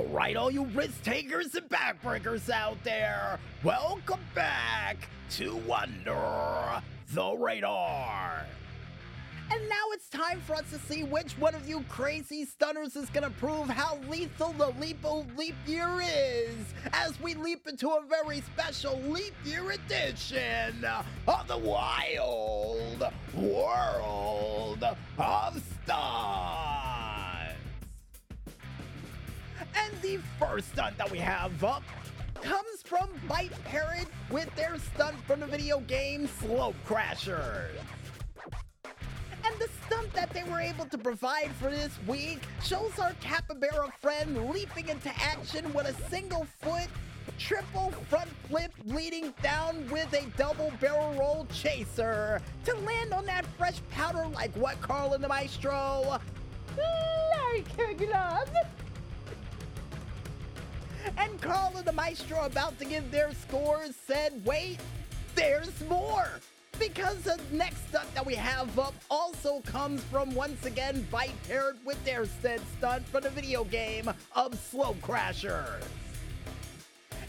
Alright, all you risk takers and backbreakers out there, welcome back to Under the Radar. And now it's time for us to see which one of you crazy stunners is gonna prove how lethal the Leapo oh, Leap Year is as we leap into a very special Leap Year edition of the Wild World of Stunts. And the first stunt that we have up comes from Bite Parrot with their stunt from the video game Slope Crashers. And the stunt that they were able to provide for this week shows our capybara friend leaping into action with a single foot triple front flip leading down with a double barrel roll chaser to land on that fresh powder like what Carl and the Maestro like a glove. And Carl and the Maestro about to give their scores said, wait, there's more! Because the next stunt that we have up also comes from once again Bite Parrot with their said stunt from the video game of Slope Crashers.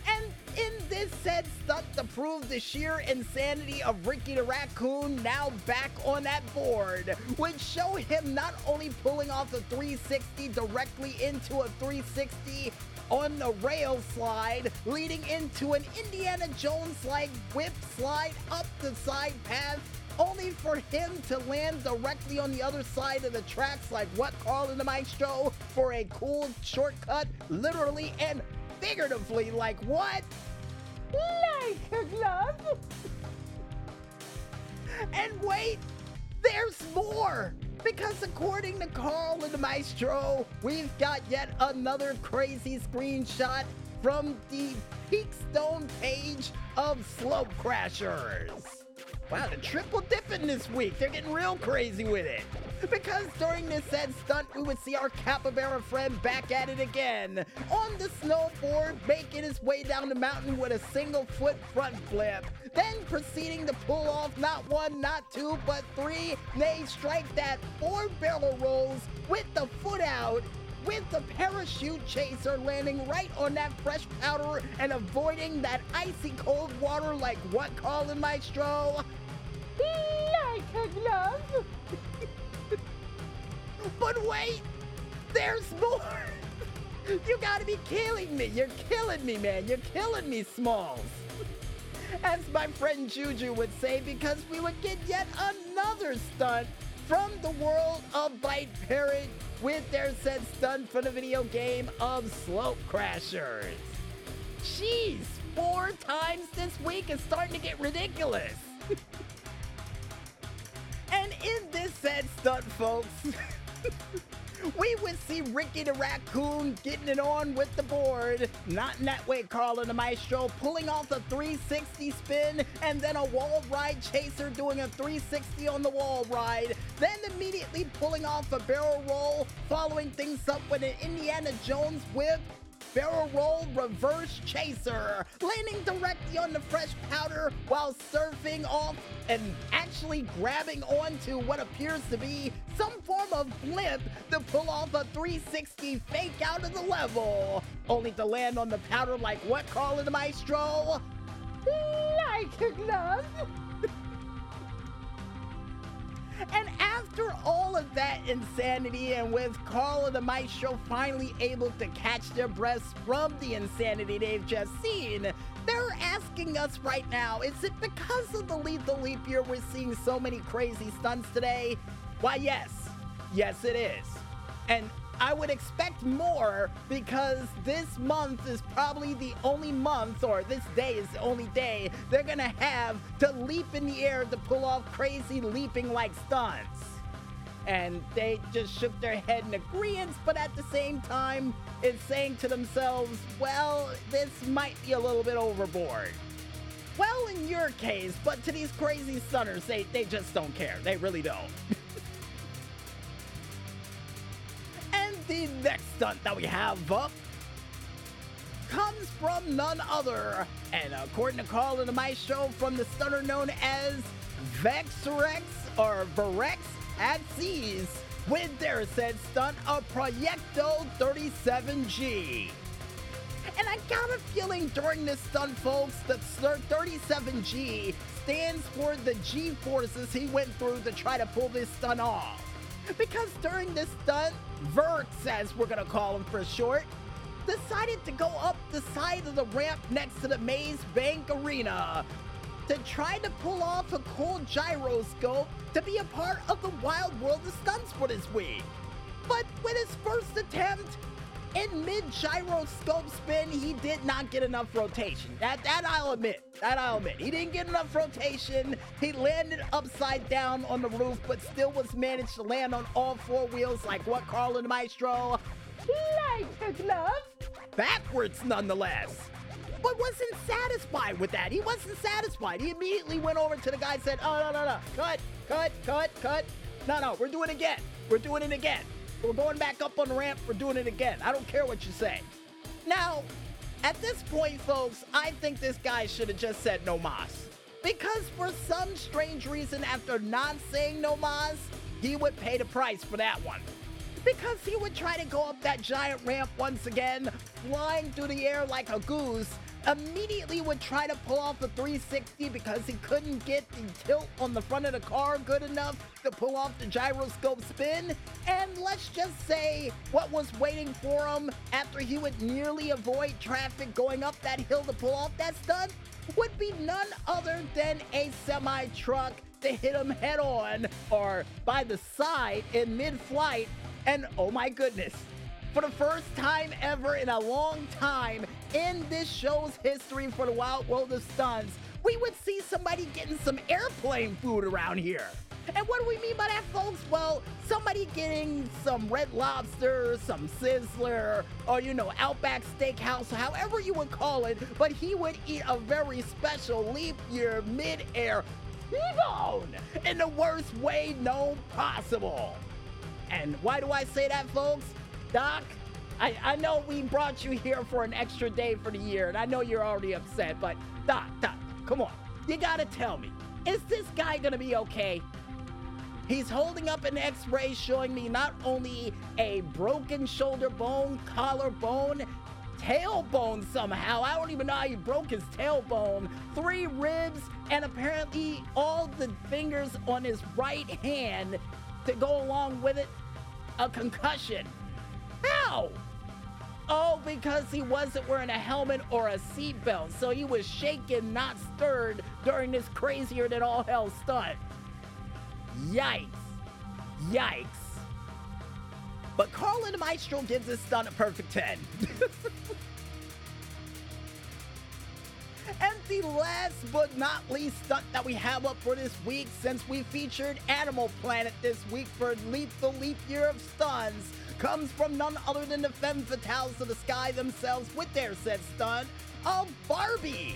And in this said stunt to prove the sheer insanity of Ricky the Raccoon now back on that board would show him not only pulling off a 360 directly into a 360 on the rail slide, leading into an Indiana Jones like whip slide up the side path, only for him to land directly on the other side of the tracks, like what Carl and the Maestro, for a cool shortcut, literally and figuratively, like what? Like a glove. and wait, there's more! Because according to Carl and the Maestro, we've got yet another crazy screenshot from the Peakstone page of Slope Crashers. Wow, the triple dipping this week. They're getting real crazy with it. Because during this said stunt, we would see our capybara friend back at it again. On the snowboard, making his way down the mountain with a single foot front flip. Then proceeding to pull off not one, not two, but three, nay, strike that four barrel rolls with the foot out with the parachute chaser landing right on that fresh powder and avoiding that icy cold water like what Colin Maestro? Like a glove. But wait, there's more. You gotta be killing me. You're killing me, man. You're killing me, Smalls. As my friend Juju would say, because we would get yet another stunt from the world of Bite Parrot with their said stunt from the video game of Slope Crashers. Jeez, four times this week is starting to get ridiculous. and in this said stunt, folks, we would see Ricky the Raccoon getting it on with the board. Not in that way, Carl and the Maestro, pulling off a 360 spin and then a wall ride chaser doing a 360 on the wall ride. Then immediately pulling off a barrel roll, following things up with an Indiana Jones whip barrel roll reverse chaser, landing directly on the fresh powder while surfing off and actually grabbing onto what appears to be some form of blimp to pull off a 360 fake out of the level, only to land on the powder like what Carl and the Maestro? Like a glove. And after all of that insanity, and with Carl and the Maestro finally able to catch their breaths from the insanity they've just seen, they're asking us right now is it because of the lethal leap year we're seeing so many crazy stunts today? Why, yes. Yes, it is. And I would expect more because this month is probably the only month, or this day is the only day they're gonna have to leap in the air to pull off crazy leaping like stunts. And they just shook their head in agreement, but at the same time, it's saying to themselves, well, this might be a little bit overboard. Well, in your case, but to these crazy stunners, they, they just don't care. They really don't. And the next stunt that we have up comes from none other, and according to Carl and my show, from the stunner known as Vexrex or Verex at Seas with their said stunt of Proyecto 37G. And I got a feeling during this stunt, folks, that 37G stands for the G forces he went through to try to pull this stunt off. Because during this stunt, Verx, as we're gonna call him for short, decided to go up the side of the ramp next to the Maze Bank Arena to try to pull off a cool gyroscope to be a part of the Wild World of Stunts for this week. But with his first attempt, in mid gyroscope spin, he did not get enough rotation. That that I'll admit. That I'll admit. He didn't get enough rotation. He landed upside down on the roof, but still was managed to land on all four wheels like what Carlin Maestro like a glove. Backwards nonetheless. But wasn't satisfied with that. He wasn't satisfied. He immediately went over to the guy and said, Oh no no no. Cut, cut, cut, cut. No, no, we're doing it again. We're doing it again. We're going back up on the ramp. We're doing it again. I don't care what you say. Now, at this point, folks, I think this guy should have just said no mas. Because for some strange reason, after not saying no mas, he would pay the price for that one. Because he would try to go up that giant ramp once again, flying through the air like a goose, immediately would try to pull off a 360 because he couldn't get the tilt on the front of the car good enough to pull off the gyroscope spin. And let's just say what was waiting for him after he would nearly avoid traffic going up that hill to pull off that stunt would be none other than a semi truck to hit him head on or by the side in mid flight. And oh my goodness, for the first time ever in a long time in this show's history for the Wild World of Stunts, we would see somebody getting some airplane food around here. And what do we mean by that, folks? Well, somebody getting some red lobster, some sizzler, or you know, Outback Steakhouse, however you would call it, but he would eat a very special leap year mid-air T-bone in the worst way known possible. And why do I say that, folks? Doc, I, I know we brought you here for an extra day for the year, and I know you're already upset, but Doc, Doc, come on. You gotta tell me, is this guy gonna be okay? He's holding up an x ray showing me not only a broken shoulder bone, collarbone, tailbone somehow. I don't even know how he broke his tailbone. Three ribs, and apparently all the fingers on his right hand to go along with it, a concussion. Oh, because he wasn't wearing a helmet or a seatbelt, so he was shaken, not stirred during this crazier than all hell stunt. Yikes. Yikes. But Carlin Maestro gives this stunt a perfect 10. and the last but not least stunt that we have up for this week, since we featured Animal Planet this week for Leap the Leap Year of Stunts, comes from none other than the femme fatales of the sky themselves with their said stunt of Barbie.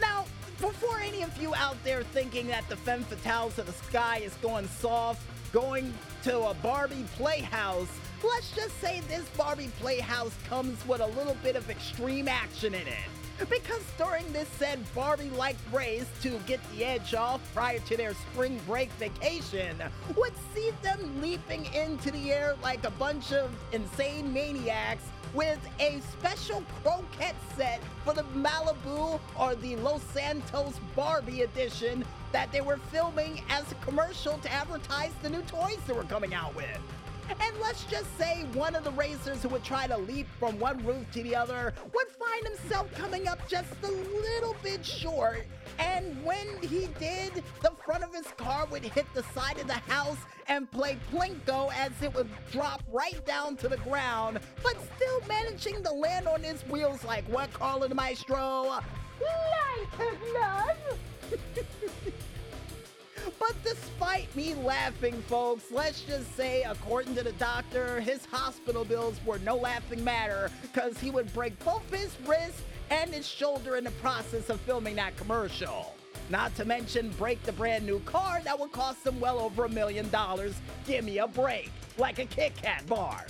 Now, before any of you out there thinking that the femme fatales of the sky is going soft, going to a Barbie playhouse, let's just say this Barbie playhouse comes with a little bit of extreme action in it. Because during this said Barbie like race to get the edge off prior to their spring break vacation would see them leaping into the air like a bunch of insane maniacs with a special croquette set for the Malibu or the Los Santos Barbie edition that they were filming as a commercial to advertise the new toys they were coming out with. And let's just say one of the racers who would try to leap from one roof to the other would find himself coming up just a little bit short. And when he did, the front of his car would hit the side of the house and play Plinko as it would drop right down to the ground, but still managing to land on his wheels like what, Carlin Maestro? Like a glove! But despite me laughing, folks, let's just say, according to the doctor, his hospital bills were no laughing matter because he would break both his wrist and his shoulder in the process of filming that commercial. Not to mention break the brand new car that would cost him well over a million dollars. Give me a break, like a Kit Kat bar.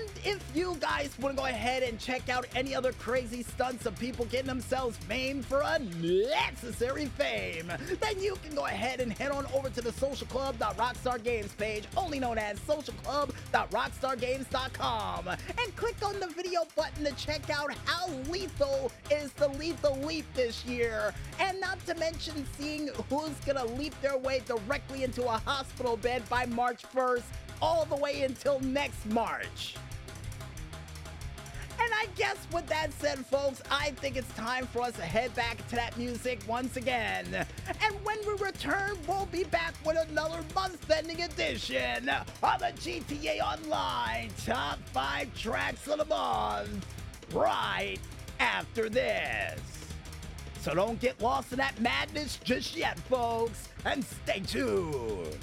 And if you guys want to go ahead and check out any other crazy stunts of people getting themselves famed for unnecessary fame, then you can go ahead and head on over to the socialclub.rockstar games page, only known as socialclub.rockstargames.com, and click on the video button to check out how lethal is the Lethal Leap this year. And not to mention seeing who's gonna leap their way directly into a hospital bed by March 1st all the way until next March. I guess with that said, folks, I think it's time for us to head back to that music once again. And when we return, we'll be back with another month-ending edition of the GTA Online Top 5 Tracks of the Month right after this. So don't get lost in that madness just yet, folks, and stay tuned.